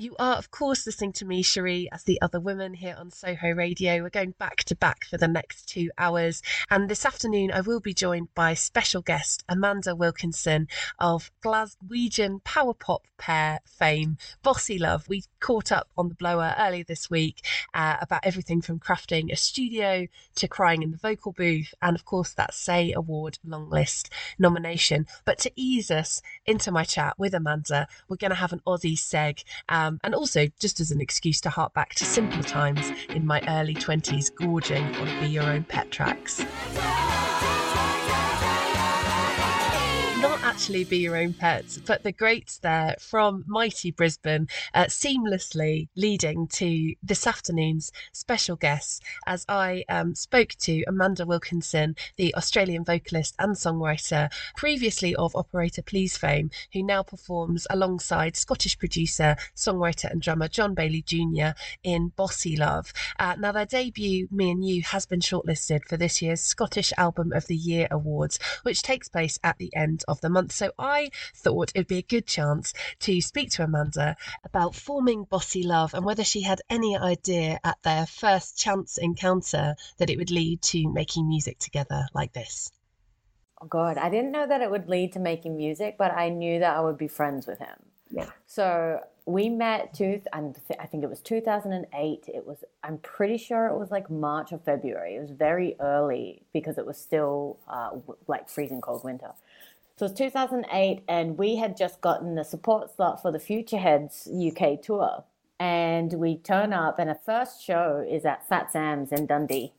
You are, of course, listening to me, Cherie, as the other women here on Soho Radio. We're going back to back for the next two hours. And this afternoon, I will be joined by special guest Amandah Wilkinson of Glaswegian power pop pair fame, Bossy Love. We caught up on the blower earlier this week uh, about everything from crafting a studio to crying in the vocal booth, and of course, that Say Award long list nomination. But to ease us into my chat with Amandah, we're going to have an Aussie seg. Um, Um, and also just as an excuse to hark back to simpler times in my early 20s, gorging on Be Your Own Pet tracks. Actually be your own pets, but the Grates there from mighty Brisbane, uh, seamlessly leading to this afternoon's special guests as I um, spoke to Amandah Wilkinson, the Australian vocalist and songwriter, previously of Operator Please fame, who now performs alongside Scottish producer, songwriter, and drummer John Baillie Jr. in Bossy Love. Uh, now, their debut, Me and You, has been shortlisted for this year's Scottish Album of the Year Awards, which takes place at the end of the month. So I thought it'd be a good chance to speak to Amandah about forming Bossy Love and whether she had any idea at their first chance encounter that it would lead to making music together like this. Oh God, I didn't know that it would lead to making music, but I knew that I would be friends with him. Yeah. So we met two, and I think it was 2008. It was, I'm pretty sure it was like March or February. It was very early because it was still uh, like freezing cold winter. So it was 2008, and we had just gotten the support slot for the Futureheads UK tour. And we turn up, and our first show is at Fat Sam's in Dundee.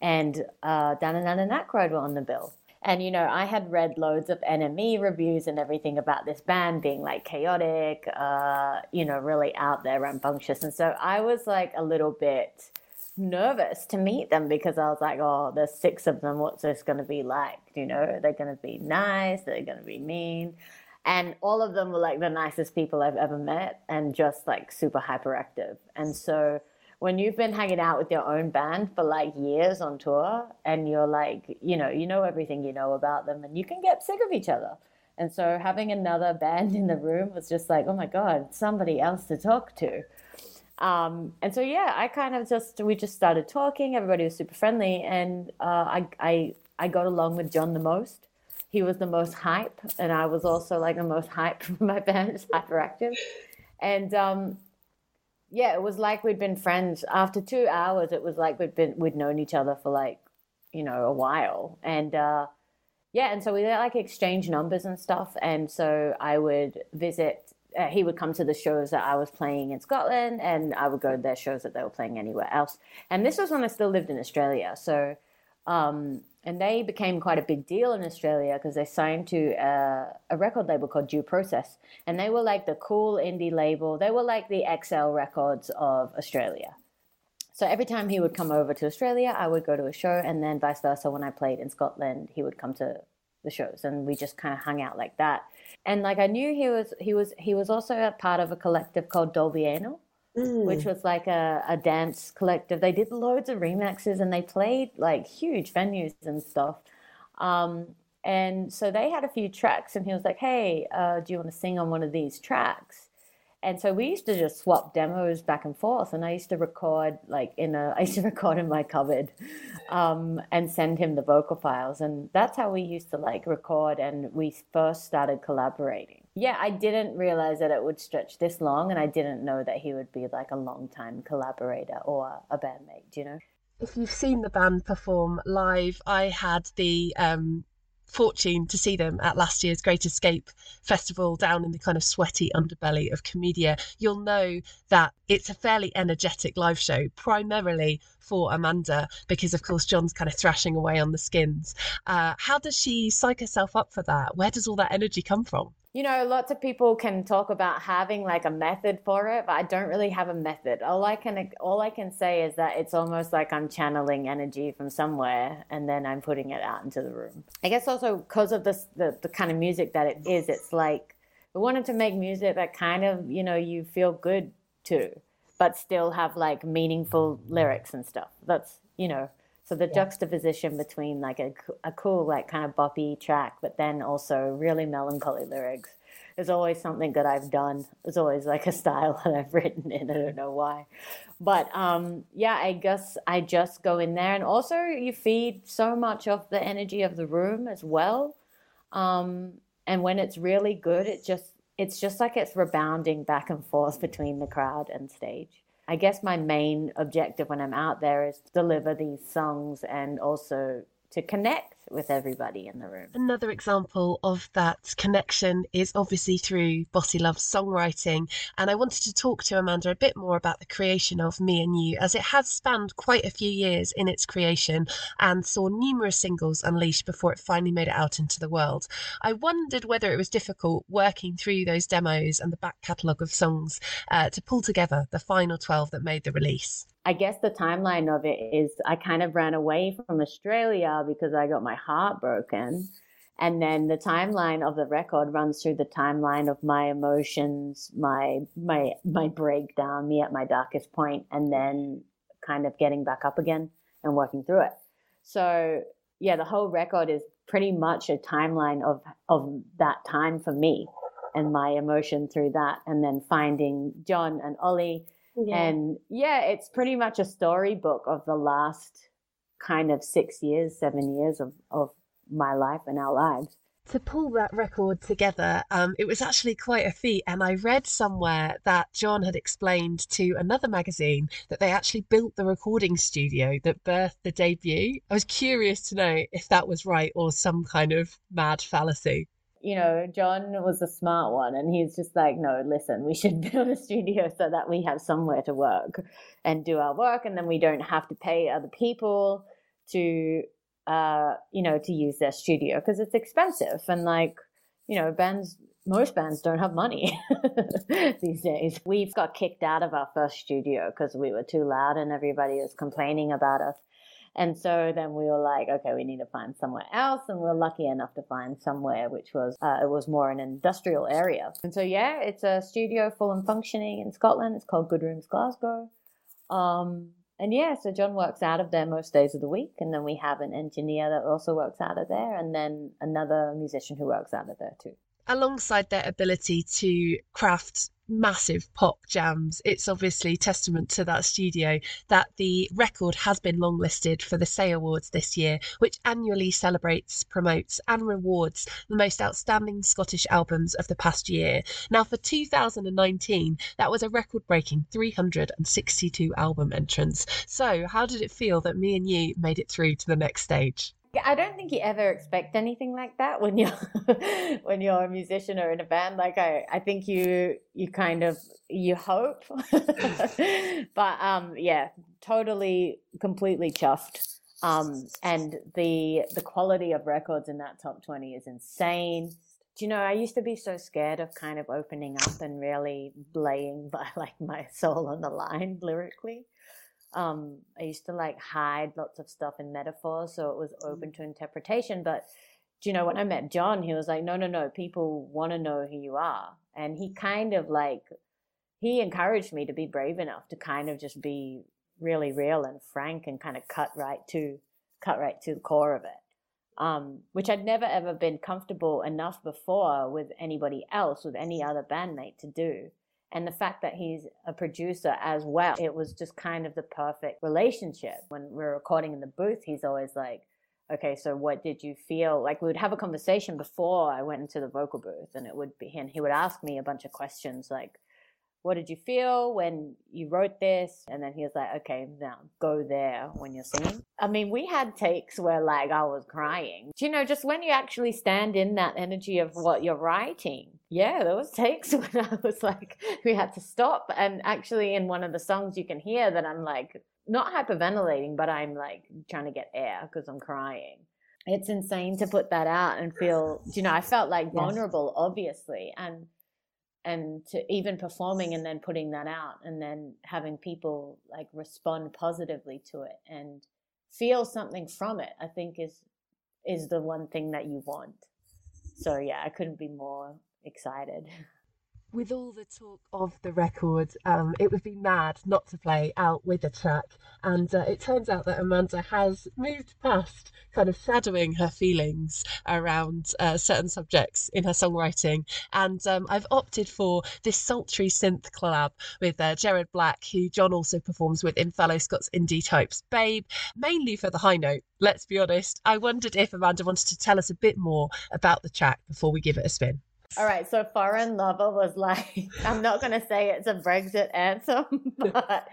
And uh, Dan and Dan and were on the bill. And, you know, I had read loads of NME reviews and everything about this band being like chaotic, uh, you know, really out there, rambunctious. And so I was like a little bit nervous to meet them because I was like, oh, there's six of them. What's this going to be like? You know, they're going to be nice, they're going to be mean. And all of them were like the nicest people I've ever met and just like super hyperactive. And so when you've been hanging out with your own band for like years on tour and you're like, you know, you know everything you know about them and you can get sick of each other. And so having another band in the room was just like, oh my God, somebody else to talk to. Um, and so yeah, I kind of just we just started talking. Everybody was super friendly, and uh, I I I got along with John the most. He was the most hype, and I was also like the most hype for my band, hyperactive. And um, yeah, it was like we'd been friends. After two hours, it was like we'd been we'd known each other for like you know a while, and uh, yeah, and so we like exchange numbers and stuff. And so I would visit uh, he would come to the shows that I was playing in Scotland, and I would go to their shows that they were playing anywhere else. And this was when I still lived in Australia. So, um, and they became quite a big deal in Australia because they signed to a, a, record label called Dew Process, and they were like the cool indie label. They were like the XL Records of Australia. So every time he would come over to Australia, I would go to a show, and then vice versa. When I played in Scotland, he would come to the shows, and we just kind of hung out like that and like I knew he was he was he was also a part of a collective called Dolbiano, mm. which was like a, a dance collective. They did loads of remixes and they played like huge venues and stuff. Um, and so they had a few tracks, and he was like, "Hey, uh, do you want to sing on one of these tracks?" And so we used to just swap demos back and forth. And I used to record like in a, I used to record in my cupboard um, and send him the vocal files. And that's how we used to like record. And we first started collaborating. Yeah, I didn't realize that it would stretch this long. And I didn't know that he would be like a long time collaborator or a bandmate, you know? If you've seen the band perform live, I had the um, fortune to see them at last year's Great Escape Festival down in the kind of sweaty underbelly of Komedia, you'll know that it's a fairly energetic live show, primarily for Amandah, because of course John's kind of thrashing away on the skins. Uh, how does she psych herself up for that? Where does all that energy come from? You know, lots of people can talk about having like a method for it, but I don't really have a method. All I can all I can say is that it's almost like I'm channeling energy from somewhere and then I'm putting it out into the room. I guess also because of this the, the kind of music that it is, it's like we wanted to make music that kind of, you know, you feel good to, but still have like meaningful lyrics and stuff. That's, you know, so the yeah. juxtaposition between like a, a cool, like kind of boppy track, but then also really melancholy lyrics is always something that I've done. It's always like a style that I've written in. I don't know why. But um, yeah, I guess I just go in there. And also, you feed so much of the energy of the room as well. Um, and when it's really good, it just it's just like it's rebounding back and forth between the crowd and stage. I guess my main objective when I'm out there is to deliver these songs and also to connect with everybody in the room. Another example of that connection is obviously through Bossy Love's songwriting. And I wanted to talk to Amandah a bit more about the creation of Me and You, as it has spanned quite a few years in its creation and saw numerous singles unleashed before it finally made it out into the world. I wondered whether it was difficult working through those demos and the back catalogue of songs uh, to pull together the final 12 that made the release. I guess the timeline of it is I kind of ran away from Australia because I got my heart broken. And then the timeline of the record runs through the timeline of my emotions, my my my breakdown, me at my darkest point, and then kind of getting back up again and working through it. So yeah, the whole record is pretty much a timeline of of that time for me and my emotion through that, and then finding John and Ollie yeah. And yeah, it's pretty much a storybook of the last kind of six years, seven years of, of my life and our lives. To pull that record together, um, it was actually quite a feat. And I read somewhere that John had explained to another magazine that they actually built the recording studio that birthed the debut. I was curious to know if that was right or some kind of mad fallacy you know, John was a smart one and he's just like, no, listen, we should build a studio so that we have somewhere to work and do our work and then we don't have to pay other people to, uh, you know, to use their studio because it's expensive and like, you know, bands, most bands don't have money these days. We've got kicked out of our first studio because we were too loud and everybody was complaining about us. And so then we were like, okay, we need to find somewhere else. And we are lucky enough to find somewhere which was, uh, it was more an industrial area. And so, yeah, it's a studio full and functioning in Scotland. It's called Good Rooms Glasgow. Um, and yeah, so John works out of there most days of the week. And then we have an engineer that also works out of there. And then another musician who works out of there too. Alongside their ability to craft massive pop jams. It's obviously testament to that studio that the record has been longlisted for the SAY Awards this year, which annually celebrates, promotes, and rewards the most outstanding Scottish albums of the past year. Now, for 2019, that was a record breaking 362 album entrance. So, how did it feel that me and you made it through to the next stage? I don't think you ever expect anything like that when you're when you're a musician or in a band. Like I, I think you you kind of you hope, but um, yeah, totally, completely chuffed. Um, and the the quality of records in that top twenty is insane. Do you know? I used to be so scared of kind of opening up and really laying by like my soul on the line lyrically um, I used to like hide lots of stuff in metaphors, so it was mm. open to interpretation. But do you know when I met John, he was like, "No, no, no. People want to know who you are," and he kind of like he encouraged me to be brave enough to kind of just be really real and frank and kind of cut right to cut right to the core of it. Um, which I'd never ever been comfortable enough before with anybody else, with any other bandmate to do and the fact that he's a producer as well it was just kind of the perfect relationship when we are recording in the booth he's always like okay so what did you feel like we would have a conversation before i went into the vocal booth and it would be and he would ask me a bunch of questions like what did you feel when you wrote this? And then he was like, okay, now go there when you're singing. I mean, we had takes where like I was crying. Do you know, just when you actually stand in that energy of what you're writing. Yeah, there was takes when I was like, we had to stop. And actually in one of the songs you can hear that I'm like, not hyperventilating, but I'm like trying to get air because I'm crying. It's insane to put that out and feel, you know, I felt like vulnerable, yes. obviously. And and to even performing and then putting that out and then having people like respond positively to it and feel something from it i think is is the one thing that you want so yeah i couldn't be more excited with all the talk of the record, um, it would be mad not to play out with a track. And uh, it turns out that Amandah has moved past kind of shadowing her feelings around uh, certain subjects in her songwriting. And um, I've opted for this sultry synth collab with uh, Gerard Black, who John also performs with in Fellow Scots Indie Types Babe, mainly for the high note. Let's be honest. I wondered if Amandah wanted to tell us a bit more about the track before we give it a spin. All right, so Foreign Lover was like, I'm not going to say it's a Brexit anthem, but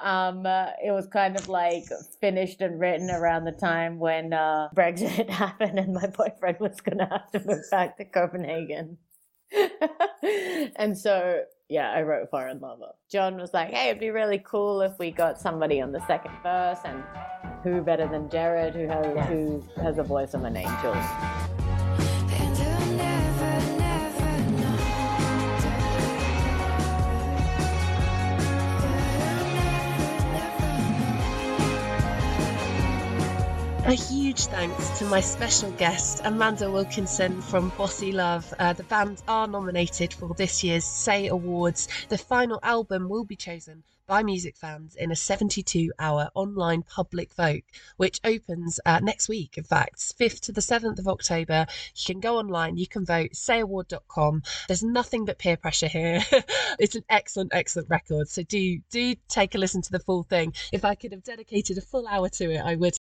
um, uh, it was kind of like finished and written around the time when uh, Brexit happened and my boyfriend was going to have to move back to Copenhagen. and so, yeah, I wrote Foreign Lover. John was like, hey, it'd be really cool if we got somebody on the second verse, and who better than Gerard, who has, who has a voice of an angel. A huge thanks to my special guest, Amandah Wilkinson from Bossy Love. Uh, the band are nominated for this year's SAY Awards. The final album will be chosen by music fans in a 72 hour online public vote, which opens uh, next week. In fact, 5th to the 7th of October. You can go online, you can vote, sayaward.com. There's nothing but peer pressure here. it's an excellent, excellent record. So do do take a listen to the full thing. If I could have dedicated a full hour to it, I would